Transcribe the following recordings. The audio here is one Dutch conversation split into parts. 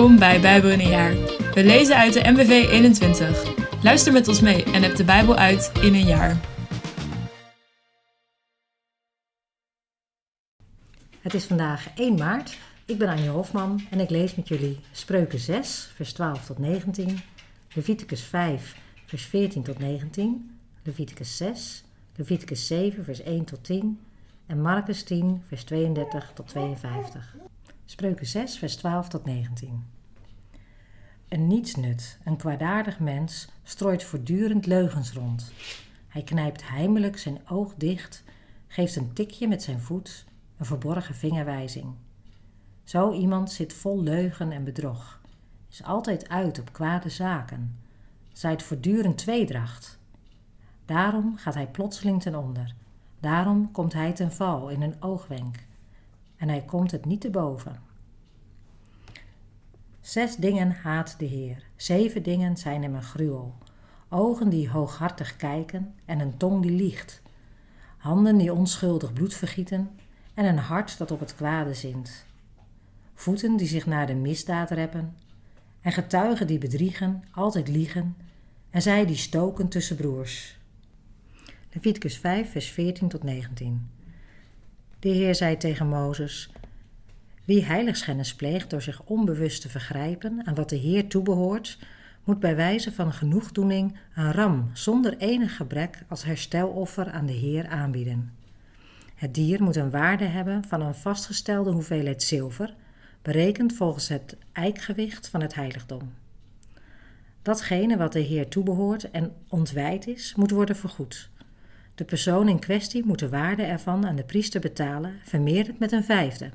Welkom bij Bijbel in een jaar. We lezen uit de MBV 21. Luister met ons mee en heb de Bijbel uit in een jaar. Het is vandaag 1 maart. Ik ben Anja Hofman en ik lees met jullie Spreuken 6, vers 12 tot 19, Leviticus 5, vers 14 tot 19, Leviticus 6, Leviticus 7, vers 1 tot 10 en Marcus 10, vers 32 tot 52. Spreuken 6, vers 12 tot 19. Een nietsnut, een kwaadaardig mens, strooit voortdurend leugens rond. Hij knijpt heimelijk zijn oog dicht, geeft een tikje met zijn voet, een verborgen vingerwijzing. Zo iemand zit vol leugen en bedrog, is altijd uit op kwade zaken, zaait voortdurend tweedracht. Daarom gaat hij plotseling ten onder, daarom komt hij ten val in een oogwenk en hij komt het niet te boven. Zes dingen haat de Heer, zeven dingen zijn hem een gruwel. Ogen die hooghartig kijken en een tong die liegt. Handen die onschuldig bloed vergieten en een hart dat op het kwade zint. Voeten die zich naar de misdaad reppen en getuigen die bedriegen, altijd liegen en zij die stoken tussen broers. Leviticus 5, vers 14 tot 19. De Heer zei tegen Mozes: Wie heiligschennis pleegt door zich onbewust te vergrijpen aan wat de Heer toebehoort, moet bij wijze van genoegdoening een ram zonder enig gebrek als hersteloffer aan de Heer aanbieden. Het dier moet een waarde hebben van een vastgestelde hoeveelheid zilver, berekend volgens het eikgewicht van het heiligdom. Datgene wat de Heer toebehoort en ontwijd is, moet worden vergoed. De persoon in kwestie moet de waarde ervan aan de priester betalen, vermeerderd met een vijfde.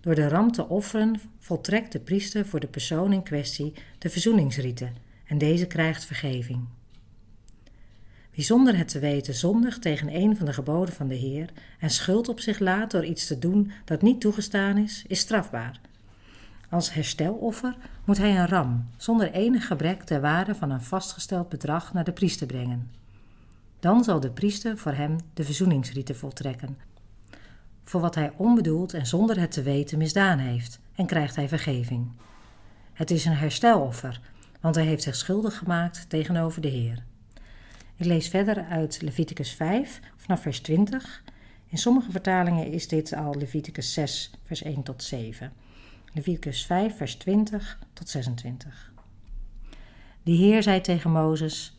Door de ram te offeren voltrekt de priester voor de persoon in kwestie de verzoeningsrieten en deze krijgt vergeving. Wie zonder het te weten zondigt tegen een van de geboden van de Heer en schuld op zich laat door iets te doen dat niet toegestaan is, is strafbaar. Als hersteloffer moet hij een ram zonder enig gebrek ter waarde van een vastgesteld bedrag naar de priester brengen. Dan zal de priester voor hem de verzoeningsrieten voltrekken, voor wat hij onbedoeld en zonder het te weten misdaan heeft, en krijgt hij vergeving. Het is een hersteloffer, want hij heeft zich schuldig gemaakt tegenover de Heer. Ik lees verder uit Leviticus 5 vanaf vers 20. In sommige vertalingen is dit al Leviticus 6, vers 1 tot 7. Leviticus 5, vers 20 tot 26. De Heer zei tegen Mozes: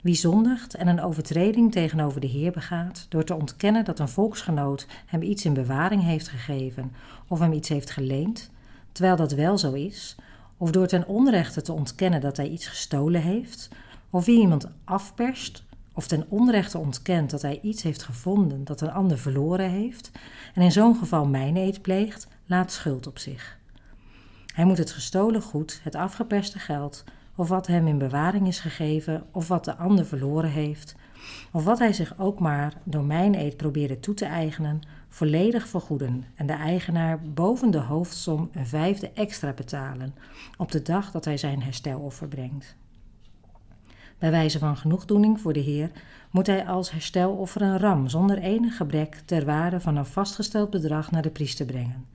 wie zondigt en een overtreding tegenover de Heer begaat door te ontkennen dat een volksgenoot hem iets in bewaring heeft gegeven of hem iets heeft geleend, terwijl dat wel zo is, of door ten onrechte te ontkennen dat hij iets gestolen heeft, of wie iemand afperst of ten onrechte ontkent dat hij iets heeft gevonden dat een ander verloren heeft, en in zo'n geval mijneed pleegt, laat schuld op zich. Hij moet het gestolen goed, het afgeperste geld, of wat hem in bewaring is gegeven, of wat de ander verloren heeft, of wat hij zich ook maar door mijn eed probeerde toe te eigenen, volledig vergoeden en de eigenaar boven de hoofdsom een vijfde extra betalen op de dag dat hij zijn hersteloffer brengt. Bij wijze van genoegdoening voor de Heer moet hij als hersteloffer een ram zonder enig gebrek ter waarde van een vastgesteld bedrag naar de priester brengen.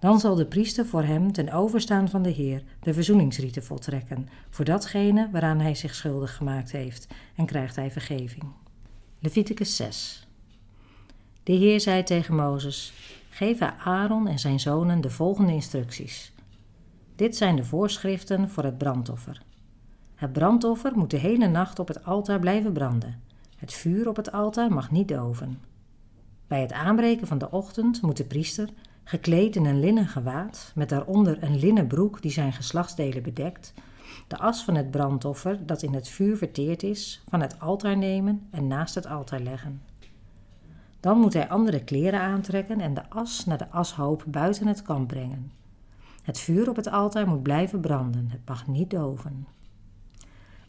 Dan zal de priester voor hem ten overstaan van de Heer de verzoeningsrieten voltrekken, voor datgene waaraan hij zich schuldig gemaakt heeft, en krijgt hij vergeving. Leviticus 6 De Heer zei tegen Mozes, geef aan Aaron en zijn zonen de volgende instructies. Dit zijn de voorschriften voor het brandoffer. Het brandoffer moet de hele nacht op het altaar blijven branden. Het vuur op het altaar mag niet doven. Bij het aanbreken van de ochtend moet de priester gekleed in een linnen gewaad, met daaronder een linnen broek die zijn geslachtsdelen bedekt, de as van het brandoffer dat in het vuur verteerd is, van het altaar nemen en naast het altaar leggen. Dan moet hij andere kleren aantrekken en de as naar de ashoop buiten het kamp brengen. Het vuur op het altaar moet blijven branden, het mag niet doven.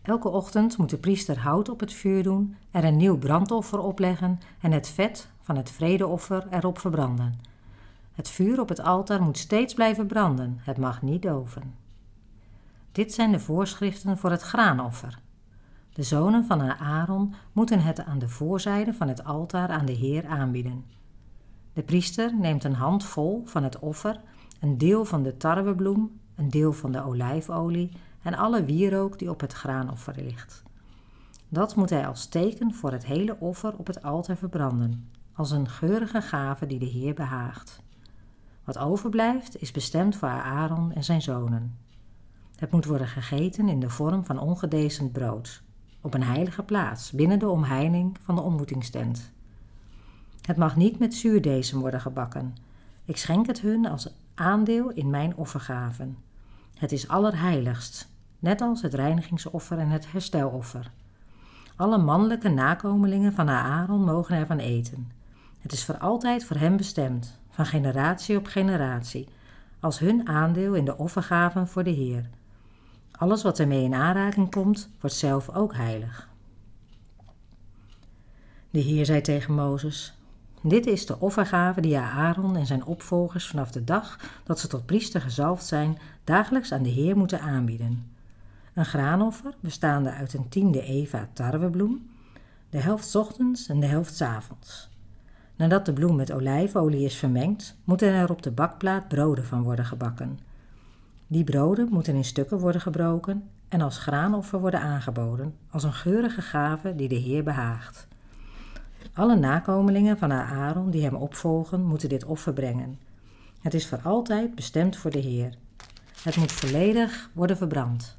Elke ochtend moet de priester hout op het vuur doen, er een nieuw brandoffer opleggen en het vet van het vredeoffer erop verbranden het vuur op het altaar moet steeds blijven branden, het mag niet doven. Dit zijn de voorschriften voor het graanoffer. De zonen van Aaron moeten het aan de voorzijde van het altaar aan de Heer aanbieden. De priester neemt een handvol van het offer, een deel van de tarwebloem, een deel van de olijfolie en alle wierook die op het graanoffer ligt. Dat moet hij als teken voor het hele offer op het altaar verbranden, als een geurige gave die de Heer behaagt. Wat overblijft is bestemd voor Aaron en zijn zonen. Het moet worden gegeten in de vorm van ongedezend brood, op een heilige plaats binnen de omheining van de ontmoetingstent. Het mag niet met zuurdezen worden gebakken. Ik schenk het hun als aandeel in mijn offergaven. Het is allerheiligst, net als het reinigingsoffer en het hersteloffer. Alle mannelijke nakomelingen van Aaron mogen ervan eten. Het is voor altijd voor hem bestemd, van generatie op generatie, als hun aandeel in de offergaven voor de Heer. Alles wat ermee in aanraking komt, wordt zelf ook heilig. De Heer zei tegen Mozes: Dit is de offergave die Aaron en zijn opvolgers vanaf de dag dat ze tot priester gezalfd zijn, dagelijks aan de Heer moeten aanbieden. Een graanoffer bestaande uit een tiende eva tarwebloem, de helft ochtends en de helft avonds. Nadat de bloem met olijfolie is vermengd, moeten er op de bakplaat broden van worden gebakken. Die broden moeten in stukken worden gebroken en als graanoffer worden aangeboden, als een geurige gave die de Heer behaagt. Alle nakomelingen van Aaron die hem opvolgen, moeten dit offer brengen. Het is voor altijd bestemd voor de Heer. Het moet volledig worden verbrand.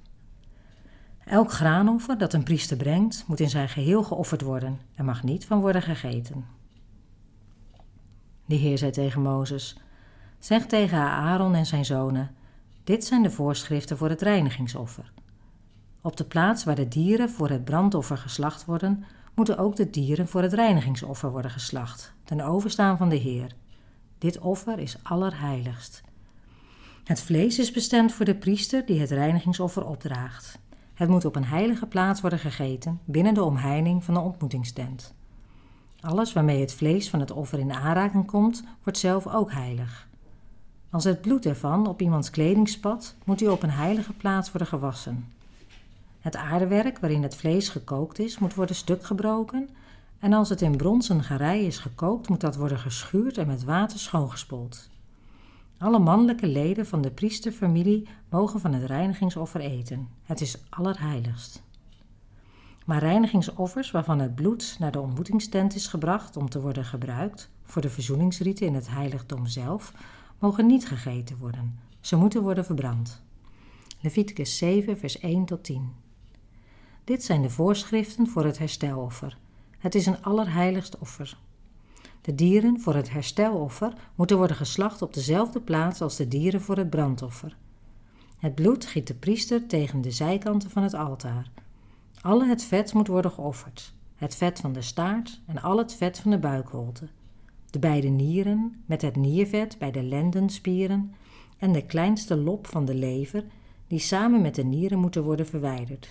Elk graanoffer dat een priester brengt, moet in zijn geheel geofferd worden en mag niet van worden gegeten. De Heer zei tegen Mozes: Zeg tegen Aaron en zijn zonen: Dit zijn de voorschriften voor het reinigingsoffer. Op de plaats waar de dieren voor het brandoffer geslacht worden, moeten ook de dieren voor het reinigingsoffer worden geslacht, ten overstaan van de Heer. Dit offer is allerheiligst. Het vlees is bestemd voor de priester die het reinigingsoffer opdraagt. Het moet op een heilige plaats worden gegeten, binnen de omheining van de ontmoetingstent. Alles waarmee het vlees van het offer in aanraking komt, wordt zelf ook heilig. Als het bloed ervan op iemands kleding spat, moet hij op een heilige plaats worden gewassen. Het aardewerk waarin het vlees gekookt is, moet worden stuk gebroken en als het in bronzen gerei is gekookt, moet dat worden geschuurd en met water schoongespoeld. Alle mannelijke leden van de priesterfamilie mogen van het reinigingsoffer eten. Het is allerheiligst. Maar reinigingsoffers waarvan het bloed naar de ontmoetingstent is gebracht om te worden gebruikt voor de verzoeningsrieten in het heiligdom zelf, mogen niet gegeten worden. Ze moeten worden verbrand. Leviticus 7, vers 1 tot 10. Dit zijn de voorschriften voor het hersteloffer. Het is een allerheiligst offer. De dieren voor het hersteloffer moeten worden geslacht op dezelfde plaats als de dieren voor het brandoffer. Het bloed giet de priester tegen de zijkanten van het altaar. Alle het vet moet worden geofferd. Het vet van de staart en al het vet van de buikholte. De beide nieren met het niervet bij de lendenspieren en de kleinste lop van de lever, die samen met de nieren moeten worden verwijderd.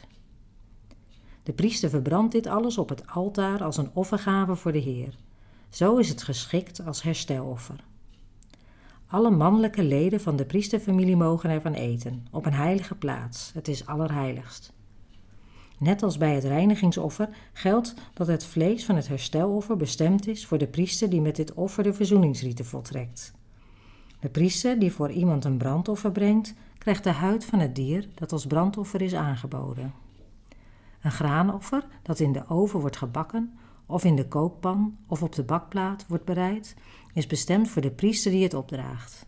De priester verbrandt dit alles op het altaar als een offergave voor de Heer. Zo is het geschikt als hersteloffer. Alle mannelijke leden van de priesterfamilie mogen ervan eten, op een heilige plaats. Het is allerheiligst. Net als bij het reinigingsoffer geldt dat het vlees van het hersteloffer bestemd is voor de priester die met dit offer de verzoeningsrieten voltrekt. De priester die voor iemand een brandoffer brengt, krijgt de huid van het dier dat als brandoffer is aangeboden. Een graanoffer dat in de oven wordt gebakken of in de kookpan of op de bakplaat wordt bereid, is bestemd voor de priester die het opdraagt.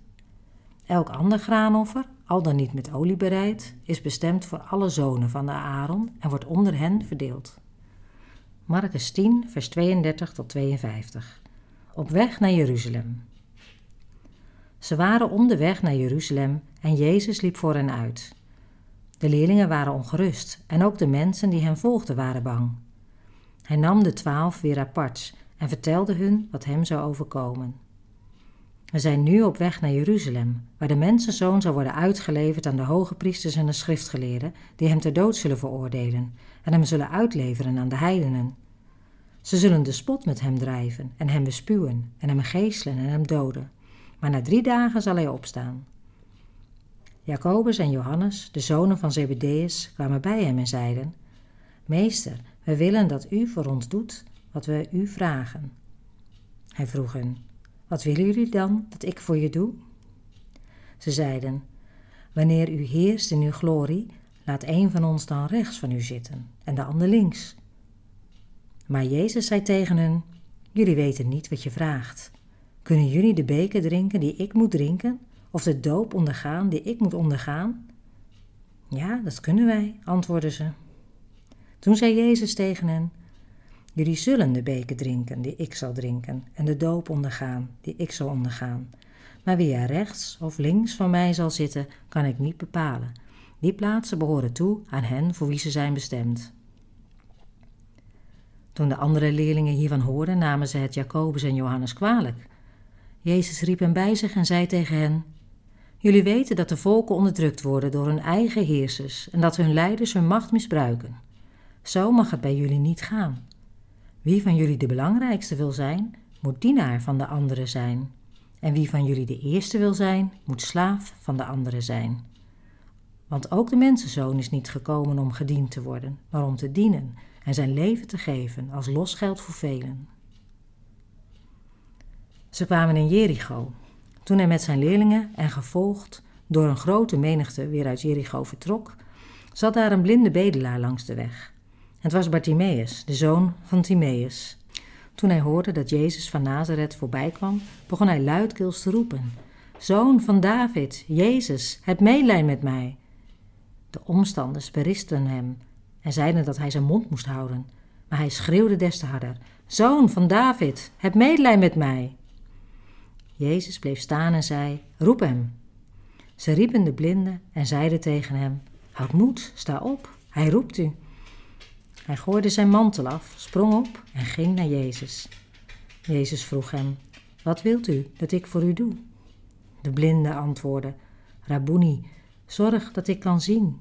Elk ander graanoffer, al dan niet met olie bereid, is bestemd voor alle zonen van de Aaron en wordt onder hen verdeeld. Marcus 10, vers 32 tot 52. Op weg naar Jeruzalem. Ze waren onderweg naar Jeruzalem en Jezus liep voor hen uit. De leerlingen waren ongerust en ook de mensen die hem volgden waren bang. Hij nam de twaalf weer apart en vertelde hun wat hem zou overkomen. We zijn nu op weg naar Jeruzalem, waar de mensenzoon zal worden uitgeleverd aan de hoge priesters en de schriftgeleerden, die hem ter dood zullen veroordelen en hem zullen uitleveren aan de heidenen. Ze zullen de spot met hem drijven en hem bespuwen en hem geeselen en hem doden. Maar na drie dagen zal hij opstaan. Jacobus en Johannes, de zonen van Zebedeus, kwamen bij hem en zeiden: Meester, we willen dat u voor ons doet wat we u vragen. Hij vroeg hen: Wat willen jullie dan dat ik voor je doe? Ze zeiden: Wanneer u heerst in uw glorie, laat een van ons dan rechts van u zitten en de ander links. Maar Jezus zei tegen hen: Jullie weten niet wat je vraagt. Kunnen jullie de beker drinken die ik moet drinken, of de doop ondergaan die ik moet ondergaan? Ja, dat kunnen wij, antwoordden ze. Toen zei Jezus tegen hen: Jullie zullen de beker drinken die ik zal drinken, en de doop ondergaan die ik zal ondergaan. Maar wie er rechts of links van mij zal zitten, kan ik niet bepalen. Die plaatsen behoren toe aan hen voor wie ze zijn bestemd. Toen de andere leerlingen hiervan hoorden, namen ze het Jacobus en Johannes kwalijk. Jezus riep hen bij zich en zei tegen hen: Jullie weten dat de volken onderdrukt worden door hun eigen heersers en dat hun leiders hun macht misbruiken. Zo mag het bij jullie niet gaan. Wie van jullie de belangrijkste wil zijn, moet dienaar van de anderen zijn. En wie van jullie de eerste wil zijn, moet slaaf van de anderen zijn. Want ook de mensenzoon is niet gekomen om gediend te worden, maar om te dienen en zijn leven te geven als losgeld voor velen. Ze kwamen in Jericho. Toen hij met zijn leerlingen en gevolgd door een grote menigte weer uit Jericho vertrok, zat daar een blinde bedelaar langs de weg. Het was Bartimaeus, de zoon van Timaeus. Toen hij hoorde dat Jezus van Nazareth voorbij kwam, begon hij luidkeels te roepen: Zoon van David, Jezus, heb meelij met mij. De omstanders beristen hem en zeiden dat hij zijn mond moest houden. Maar hij schreeuwde des te harder: Zoon van David, heb medelijden met mij. Jezus bleef staan en zei: Roep hem. Ze riepen de blinde en zeiden tegen hem: Houd moed, sta op, hij roept u. Hij gooide zijn mantel af, sprong op en ging naar Jezus. Jezus vroeg hem: Wat wilt u dat ik voor u doe? De blinde antwoordde: Rabuni, zorg dat ik kan zien.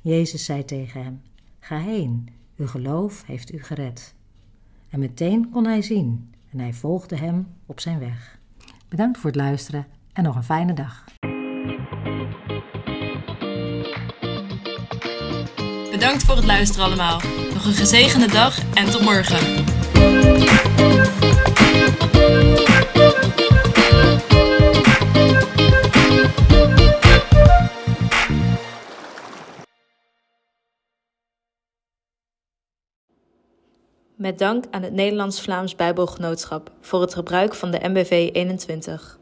Jezus zei tegen hem: Ga heen, uw geloof heeft u gered. En meteen kon hij zien en hij volgde hem op zijn weg. Bedankt voor het luisteren en nog een fijne dag. Bedankt voor het luisteren allemaal. Nog een gezegende dag en tot morgen. Met dank aan het Nederlands-Vlaams Bijbelgenootschap voor het gebruik van de MBV 21.